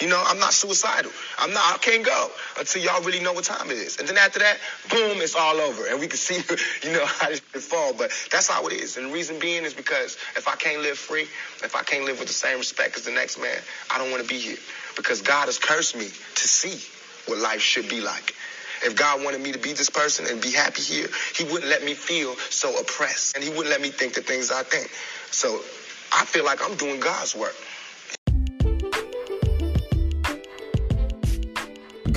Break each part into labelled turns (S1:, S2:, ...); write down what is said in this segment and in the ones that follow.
S1: You know, I'm not suicidal. I'm not. I can't go until y'all really know what time it is. And then after that, boom, it's all over, and we can see, you know, how shit fall. But that's how it is. And the reason being is because if I can't live free, if I can't live with the same respect as the next man, I don't want to be here. Because God has cursed me to see what life should be like. If God wanted me to be this person and be happy here, He wouldn't let me feel so oppressed, and He wouldn't let me think the things I think. So I feel like I'm doing God's work.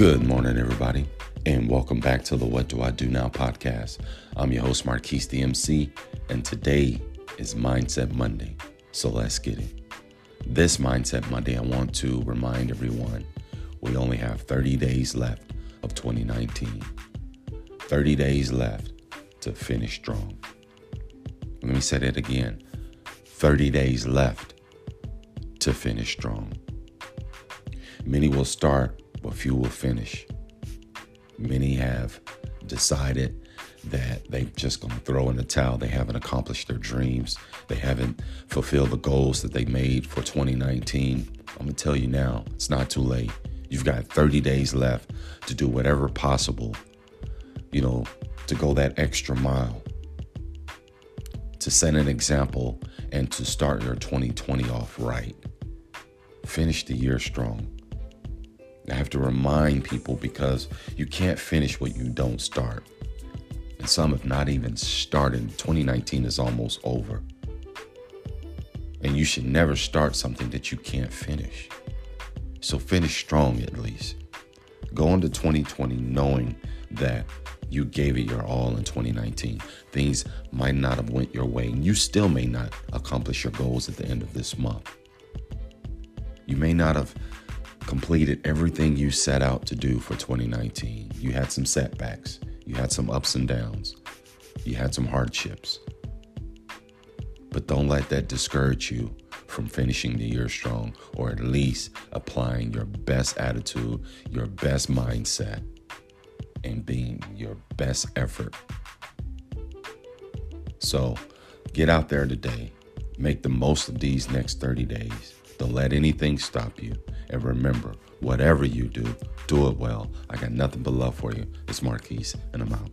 S2: Good morning, everybody, and welcome back to the What Do I Do Now podcast. I'm your host, Marquise the MC, and today is Mindset Monday. So let's get it. This Mindset Monday, I want to remind everyone we only have 30 days left of 2019. 30 days left to finish strong. Let me say that again 30 days left to finish strong. Many will start, but few will finish. Many have decided that they're just going to throw in the towel. They haven't accomplished their dreams. They haven't fulfilled the goals that they made for 2019. I'm going to tell you now, it's not too late. You've got 30 days left to do whatever possible, you know, to go that extra mile, to set an example, and to start your 2020 off right. Finish the year strong. I have to remind people because you can't finish what you don't start. And some have not even started. 2019 is almost over. And you should never start something that you can't finish. So finish strong at least. Go into 2020 knowing that you gave it your all in 2019. Things might not have went your way, and you still may not accomplish your goals at the end of this month. You may not have completed everything you set out to do for 2019. You had some setbacks, you had some ups and downs, you had some hardships. But don't let that discourage you from finishing the year strong or at least applying your best attitude, your best mindset, and being your best effort. So get out there today. Make the most of these next 30 days. Don't let anything stop you. And remember, whatever you do, do it well. I got nothing but love for you. It's Marquise, and I'm out.